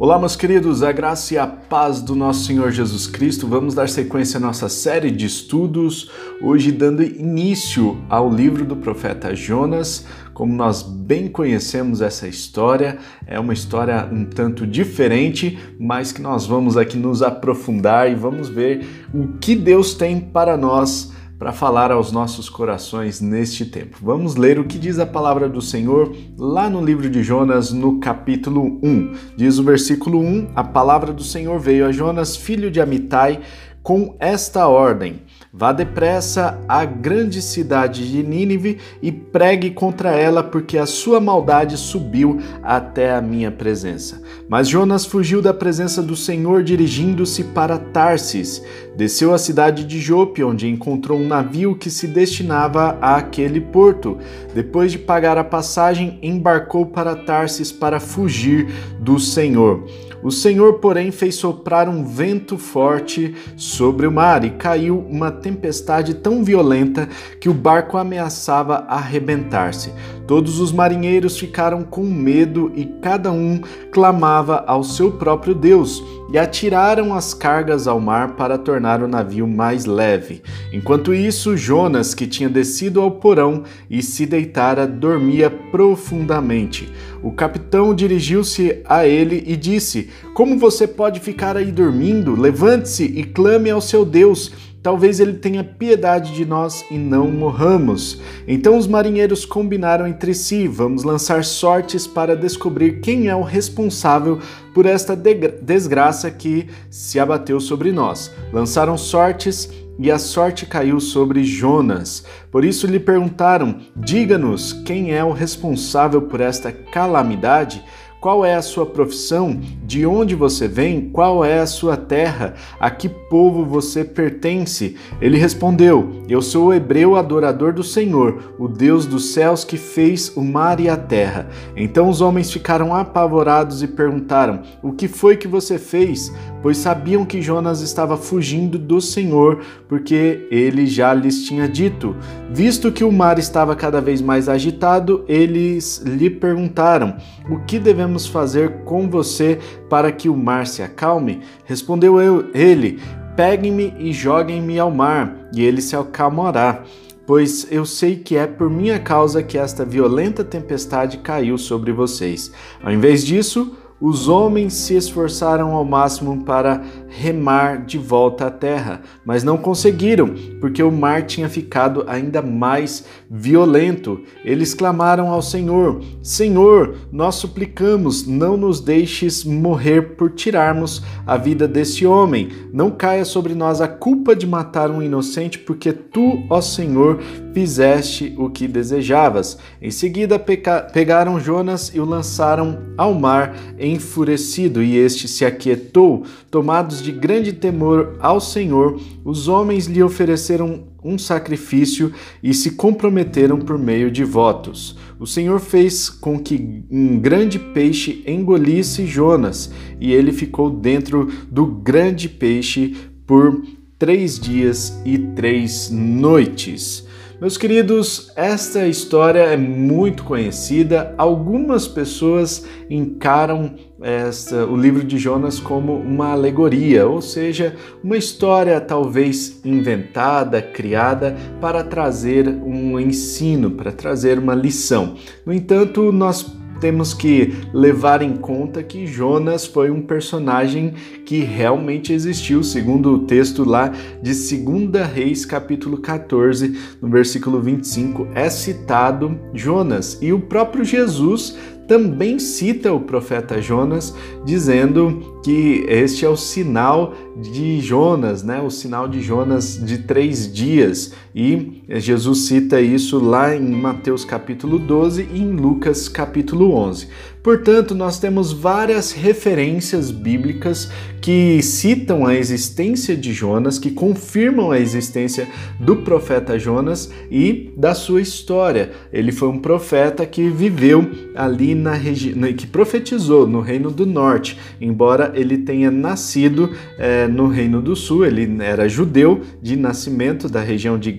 Olá, meus queridos, a graça e a paz do nosso Senhor Jesus Cristo. Vamos dar sequência à nossa série de estudos, hoje dando início ao livro do profeta Jonas. Como nós bem conhecemos essa história, é uma história um tanto diferente, mas que nós vamos aqui nos aprofundar e vamos ver o que Deus tem para nós para falar aos nossos corações neste tempo. Vamos ler o que diz a palavra do Senhor lá no livro de Jonas, no capítulo 1. Diz o versículo 1: A palavra do Senhor veio a Jonas, filho de Amitai, com esta ordem: Vá depressa à grande cidade de Nínive e pregue contra ela, porque a sua maldade subiu até a minha presença. Mas Jonas fugiu da presença do Senhor, dirigindo-se para Tarsis. Desceu à cidade de Jope, onde encontrou um navio que se destinava àquele porto. Depois de pagar a passagem, embarcou para Tarsis para fugir do Senhor. O Senhor, porém, fez soprar um vento forte sobre o mar e caiu uma tempestade tão violenta que o barco ameaçava arrebentar-se. Todos os marinheiros ficaram com medo e cada um clamava ao seu próprio Deus e atiraram as cargas ao mar para tornar o navio mais leve. Enquanto isso, Jonas, que tinha descido ao porão e se deitara, dormia profundamente. O capitão dirigiu-se a ele e disse: Como você pode ficar aí dormindo? Levante-se e clame ao seu Deus Talvez ele tenha piedade de nós e não morramos. Então os marinheiros combinaram entre si: vamos lançar sortes para descobrir quem é o responsável por esta desgraça que se abateu sobre nós. Lançaram sortes e a sorte caiu sobre Jonas. Por isso lhe perguntaram: Diga-nos quem é o responsável por esta calamidade. Qual é a sua profissão? De onde você vem? Qual é a sua terra? A que povo você pertence? Ele respondeu: Eu sou o hebreu adorador do Senhor, o Deus dos céus que fez o mar e a terra. Então os homens ficaram apavorados e perguntaram: O que foi que você fez? Pois sabiam que Jonas estava fugindo do Senhor, porque ele já lhes tinha dito. Visto que o mar estava cada vez mais agitado, eles lhe perguntaram: O que devemos devemos fazer com você para que o mar se acalme? Respondeu eu, ele: Peguem-me e joguem-me ao mar, e ele se acalmará. Pois eu sei que é por minha causa que esta violenta tempestade caiu sobre vocês. Ao invés disso, os homens se esforçaram ao máximo para remar de volta à terra, mas não conseguiram, porque o mar tinha ficado ainda mais violento. Eles clamaram ao Senhor: Senhor, nós suplicamos, não nos deixes morrer por tirarmos a vida desse homem. Não caia sobre nós a culpa de matar um inocente, porque tu, ó Senhor, fizeste o que desejavas. Em seguida, pegaram Jonas e o lançaram ao mar enfurecido, e este se aquietou. Tomados de grande temor ao Senhor, os homens lhe ofereceram um sacrifício e se comprometeram por meio de votos. O Senhor fez com que um grande peixe engolisse Jonas, e ele ficou dentro do grande peixe por três dias e três noites. Meus queridos, esta história é muito conhecida. Algumas pessoas encaram esta, o livro de Jonas como uma alegoria, ou seja, uma história talvez inventada, criada para trazer um ensino, para trazer uma lição. No entanto, nós temos que levar em conta que Jonas foi um personagem que realmente existiu, segundo o texto lá de 2 Reis, capítulo 14, no versículo 25, é citado Jonas. E o próprio Jesus também cita o profeta Jonas, dizendo que este é o sinal de Jonas, né? O sinal de Jonas de três dias. E Jesus cita isso lá em Mateus capítulo 12 e em Lucas capítulo 11. Portanto, nós temos várias referências bíblicas que citam a existência de Jonas, que confirmam a existência do profeta Jonas e da sua história. Ele foi um profeta que viveu ali na região, que profetizou no Reino do Norte, embora ele tenha nascido é, no Reino do Sul, ele era judeu de nascimento da região de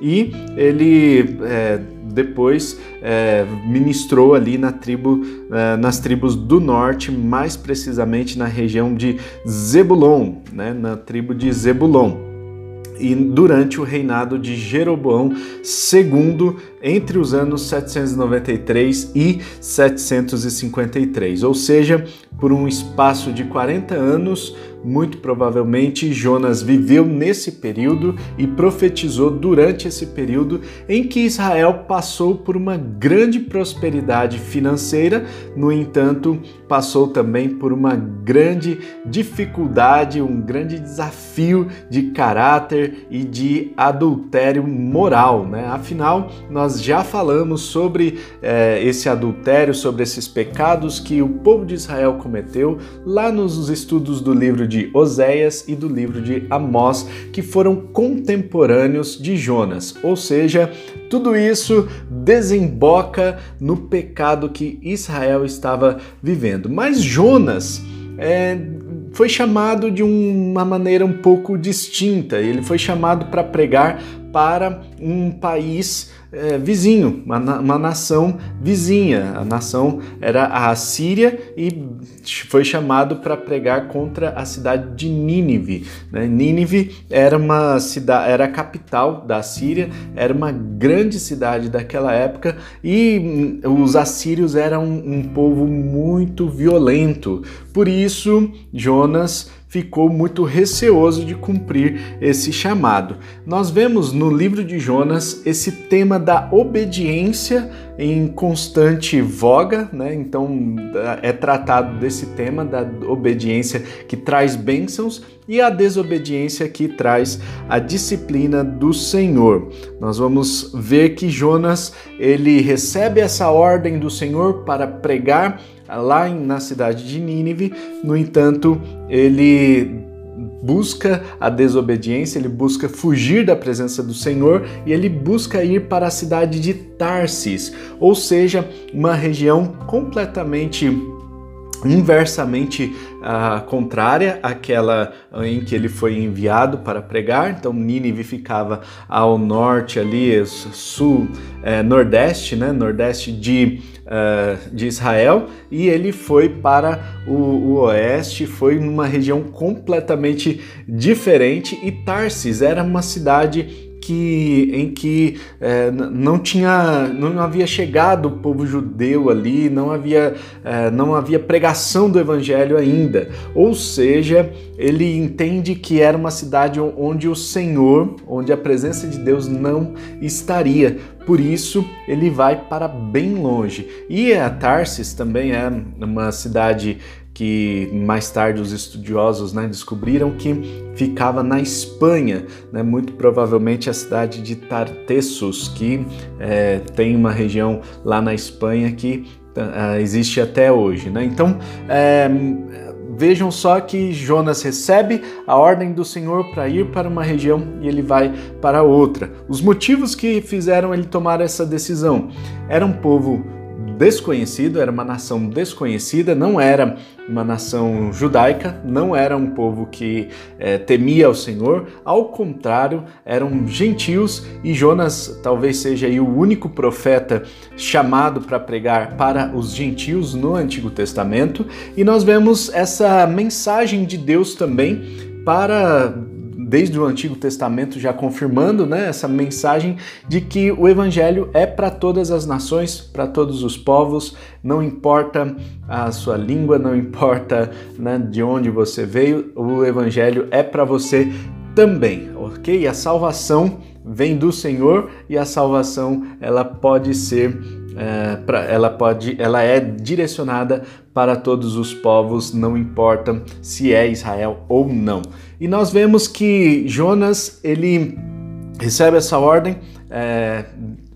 E ele é, depois é, ministrou ali na tribo, é, nas tribos do norte, mais precisamente na região de Zebulon, né, na tribo de Zebulon. E durante o reinado de Jeroboão II entre os anos 793 e 753, ou seja, por um espaço de 40 anos, muito provavelmente Jonas viveu nesse período e profetizou durante esse período em que Israel passou por uma grande prosperidade financeira, no entanto, passou também por uma grande dificuldade, um grande desafio de caráter e de adultério moral. Né? Afinal, nós já falamos sobre eh, esse adultério, sobre esses pecados que o povo de Israel cometeu lá nos estudos do livro de Oséias e do livro de Amós, que foram contemporâneos de Jonas. Ou seja, tudo isso desemboca no pecado que Israel estava vivendo. Mas Jonas é, foi chamado de uma maneira um pouco distinta. Ele foi chamado para pregar para um país é, vizinho, uma, uma, nação vizinha. A nação era a Assíria e foi chamado para pregar contra a cidade de Nínive. Né? Nínive era uma cidade, era a capital da Assíria, era uma grande cidade daquela época e hum, os assírios eram um povo muito violento. Por isso, Jonas ficou muito receoso de cumprir esse chamado. Nós vemos no livro de Jonas esse tema da obediência em constante voga, né? Então é tratado desse tema da obediência que traz bênçãos e a desobediência que traz a disciplina do Senhor. Nós vamos ver que Jonas ele recebe essa ordem do Senhor para pregar lá na cidade de Nínive. No entanto, ele busca a desobediência, ele busca fugir da presença do Senhor e ele busca ir para a cidade de Tarsis, ou seja, uma região completamente inversamente uh, contrária àquela em que ele foi enviado para pregar. Então Nínive ficava ao norte ali, sul, eh, nordeste, né, nordeste de, uh, de Israel, e ele foi para o, o, oeste, foi numa região completamente diferente. E Tarsis era uma cidade que, em que é, não tinha, não havia chegado o povo judeu ali, não havia, é, não havia pregação do evangelho ainda. Ou seja, ele entende que era uma cidade onde o Senhor, onde a presença de Deus não estaria. Por isso, ele vai para bem longe. E a Tarsis também é uma cidade que mais tarde os estudiosos né, descobriram que ficava na Espanha, né, muito provavelmente a cidade de Tartessos, que é, tem uma região lá na Espanha que uh, existe até hoje. Né? Então, é, vejam só que Jonas recebe a ordem do Senhor para ir para uma região e ele vai para outra. Os motivos que fizeram ele tomar essa decisão era um povo desconhecido, era uma nação desconhecida, não era uma nação judaica, não era um povo que é, temia o Senhor, ao contrário, eram gentios e Jonas talvez seja o único profeta chamado para pregar para os gentios no Antigo Testamento, e nós vemos essa mensagem de Deus também para desde o Antigo Testamento já confirmando né, essa mensagem de que o Evangelho é para todas as nações, para todos os povos, não importa a sua língua, não importa né, de onde você veio, o Evangelho é para você também, ok? A salvação vem do Senhor e a salvação ela pode ser é, pra, ela pode ela é direcionada para todos os povos não importa se é Israel ou não e nós vemos que Jonas ele recebe essa ordem é,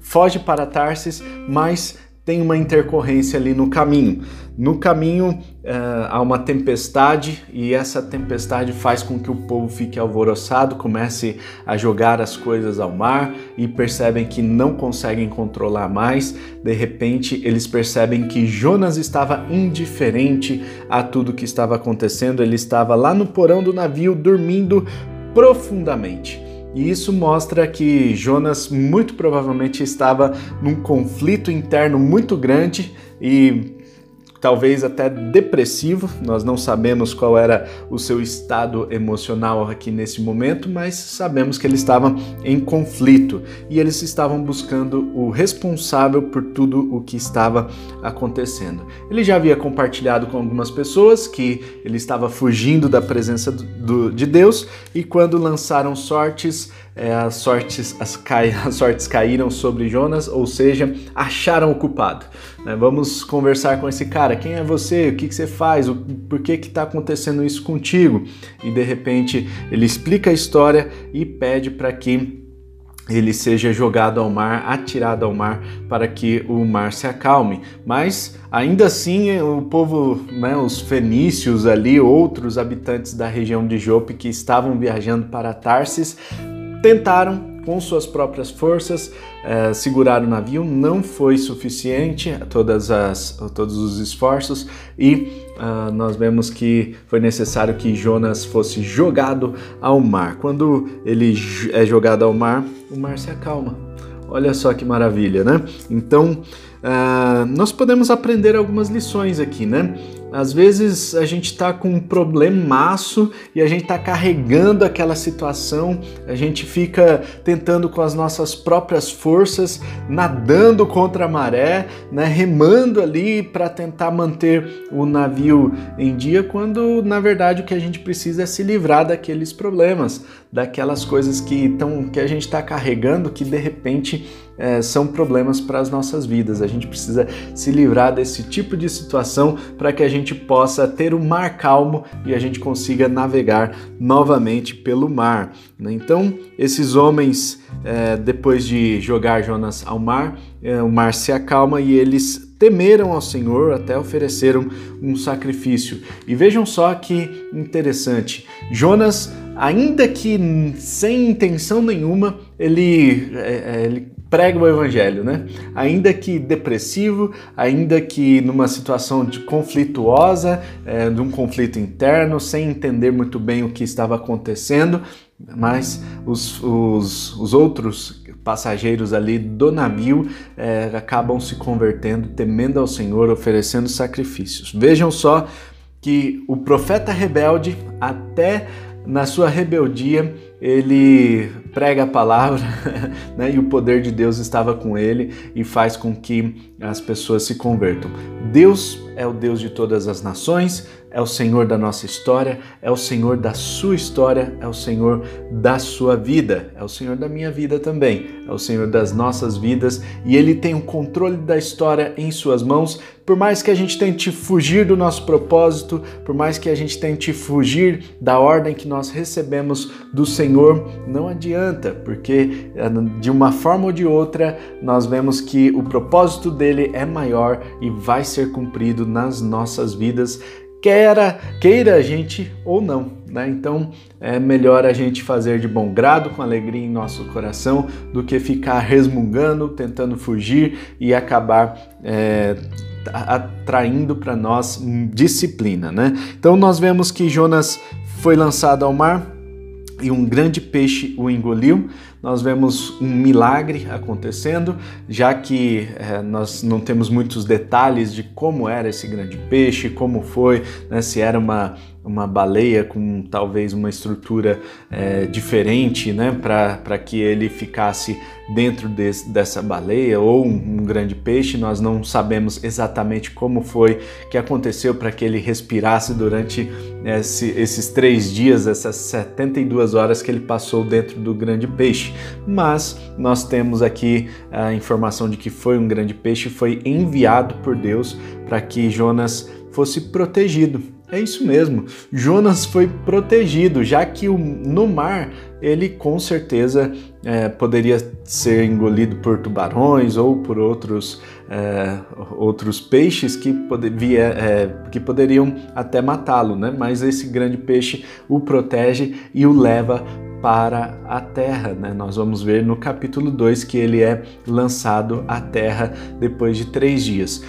foge para Tarsis mas tem uma intercorrência ali no caminho. No caminho uh, há uma tempestade e essa tempestade faz com que o povo fique alvoroçado, comece a jogar as coisas ao mar e percebem que não conseguem controlar mais. De repente, eles percebem que Jonas estava indiferente a tudo que estava acontecendo, ele estava lá no porão do navio dormindo profundamente. E isso mostra que Jonas muito provavelmente estava num conflito interno muito grande e talvez até depressivo. Nós não sabemos qual era o seu estado emocional aqui nesse momento, mas sabemos que ele estava em conflito e eles estavam buscando o responsável por tudo o que estava acontecendo. Ele já havia compartilhado com algumas pessoas que ele estava fugindo da presença do, de Deus e quando lançaram sortes é, as, sortes, as, cai, as sortes caíram sobre Jonas, ou seja, acharam o culpado. Né? Vamos conversar com esse cara. Quem é você? O que, que você faz? O, por que está acontecendo isso contigo? E de repente ele explica a história e pede para que ele seja jogado ao mar, atirado ao mar, para que o mar se acalme. Mas ainda assim, o povo, né, os fenícios ali, outros habitantes da região de Jope que estavam viajando para Tarsis, tentaram com suas próprias forças eh, segurar o navio, não foi suficiente todas as, todos os esforços e uh, nós vemos que foi necessário que Jonas fosse jogado ao mar. Quando ele é jogado ao mar, o mar se acalma. Olha só que maravilha, né? Então, uh, nós podemos aprender algumas lições aqui, né? Às vezes a gente está com um problemaço e a gente está carregando aquela situação, a gente fica tentando com as nossas próprias forças, nadando contra a maré, né, remando ali para tentar manter o navio em dia, quando na verdade o que a gente precisa é se livrar daqueles problemas, daquelas coisas que, tão, que a gente está carregando que de repente é, são problemas para as nossas vidas. A gente precisa se livrar desse tipo de situação para que a gente possa ter o um mar calmo e a gente consiga navegar novamente pelo mar. Né? Então, esses homens, é, depois de jogar Jonas ao mar, é, o mar se acalma e eles temeram ao Senhor, até ofereceram um sacrifício. E vejam só que interessante: Jonas, ainda que sem intenção nenhuma, ele, é, ele prega o evangelho, né? Ainda que depressivo, ainda que numa situação de conflituosa, é, de um conflito interno, sem entender muito bem o que estava acontecendo, mas os, os, os outros passageiros ali do navio é, acabam se convertendo, temendo ao Senhor, oferecendo sacrifícios. Vejam só que o profeta rebelde, até na sua rebeldia, ele prega a palavra né, e o poder de Deus estava com ele e faz com que as pessoas se convertam. Deus é o Deus de todas as nações, é o Senhor da nossa história, é o Senhor da sua história, é o Senhor da sua vida, é o Senhor da minha vida também, é o Senhor das nossas vidas e Ele tem o controle da história em Suas mãos. Por mais que a gente tente fugir do nosso propósito, por mais que a gente tente fugir da ordem que nós recebemos do Senhor, não adianta, porque eh, de uma forma ou de outra nós vemos que o propósito dele é maior e vai ser cumprido nas nossas vidas queira, queira a gente ou não. Né? Então é melhor a gente fazer de bom grado, com alegria em nosso coração, do que ficar resmungando, tentando fugir e acabar é, atraindo para nós disciplina. Né? Então nós vemos que Jonas foi lançado ao mar e um grande peixe o engoliu nós vemos um milagre acontecendo, já que é, nós não temos muitos detalhes de como era esse grande peixe, como foi, né, se era uma, uma baleia com talvez uma estrutura é, diferente, né, para que ele ficasse dentro dessa baleia ou um, um, grande peixe. Nós não sabemos exatamente como foi que aconteceu para que ele respirasse durante esse, esses três dias, essas 72 horas que ele passou dentro do grande peixe. Mas nós temos aqui a informação de que foi um grande peixe, foi enviado por Deus para que Jonas fosse protegido. É isso mesmo, Jonas foi protegido, já que no mar ele com certeza é, poderia ser engolido por tubarões ou por outros, é, outros peixes que, é, que poderiam até matá-lo, né? mas esse grande peixe o protege e o leva para a terra. Né? Nós vamos ver no capítulo 2 que ele é lançado à terra depois de três dias.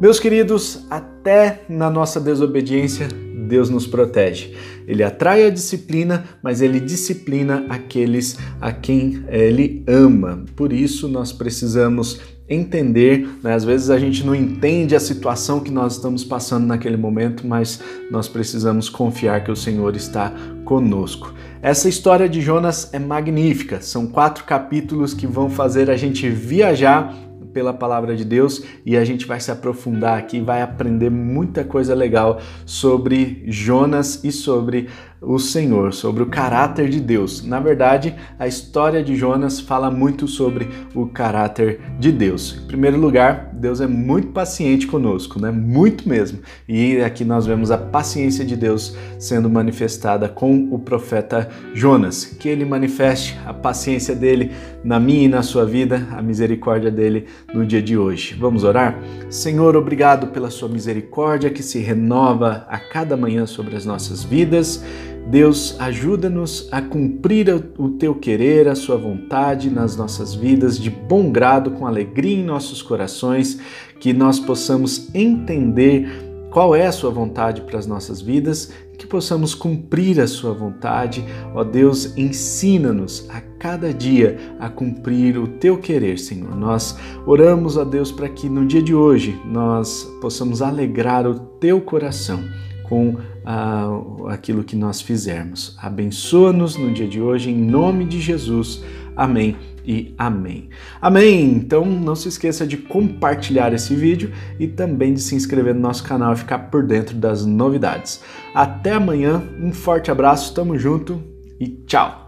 Meus queridos, até na nossa desobediência, Deus nos protege. Ele atrai a disciplina, mas ele disciplina aqueles a quem ele ama. Por isso nós precisamos entender, né? às vezes a gente não entende a situação que nós estamos passando naquele momento, mas nós precisamos confiar que o Senhor está conosco. Essa história de Jonas é magnífica, são quatro capítulos que vão fazer a gente viajar pela palavra de Deus e a gente vai se aprofundar aqui, vai aprender muita coisa legal sobre Jonas e sobre o Senhor, sobre o caráter de Deus. Na verdade, a história de Jonas fala muito sobre o caráter de Deus. Em primeiro lugar, Deus é muito paciente conosco, né? Muito mesmo. E aqui nós vemos a paciência de Deus sendo manifestada com o profeta Jonas. Que ele manifeste a paciência dele na minha e na sua vida, a misericórdia dele no dia de hoje. Vamos orar? Senhor, obrigado pela sua misericórdia que se renova a cada manhã sobre as nossas vidas. Deus, ajuda-nos a cumprir o teu querer, a sua vontade nas nossas vidas, de bom grado, com alegria em nossos corações, que nós possamos entender qual é a sua vontade para as nossas vidas, que possamos cumprir a sua vontade. Ó Deus, ensina-nos a cada dia a cumprir o teu querer, Senhor. Nós oramos a Deus para que no dia de hoje nós possamos alegrar o teu coração com ah, aquilo que nós fizermos. Abençoa-nos no dia de hoje, em nome de Jesus. Amém e amém. Amém! Então não se esqueça de compartilhar esse vídeo e também de se inscrever no nosso canal e ficar por dentro das novidades. Até amanhã, um forte abraço, tamo junto e tchau!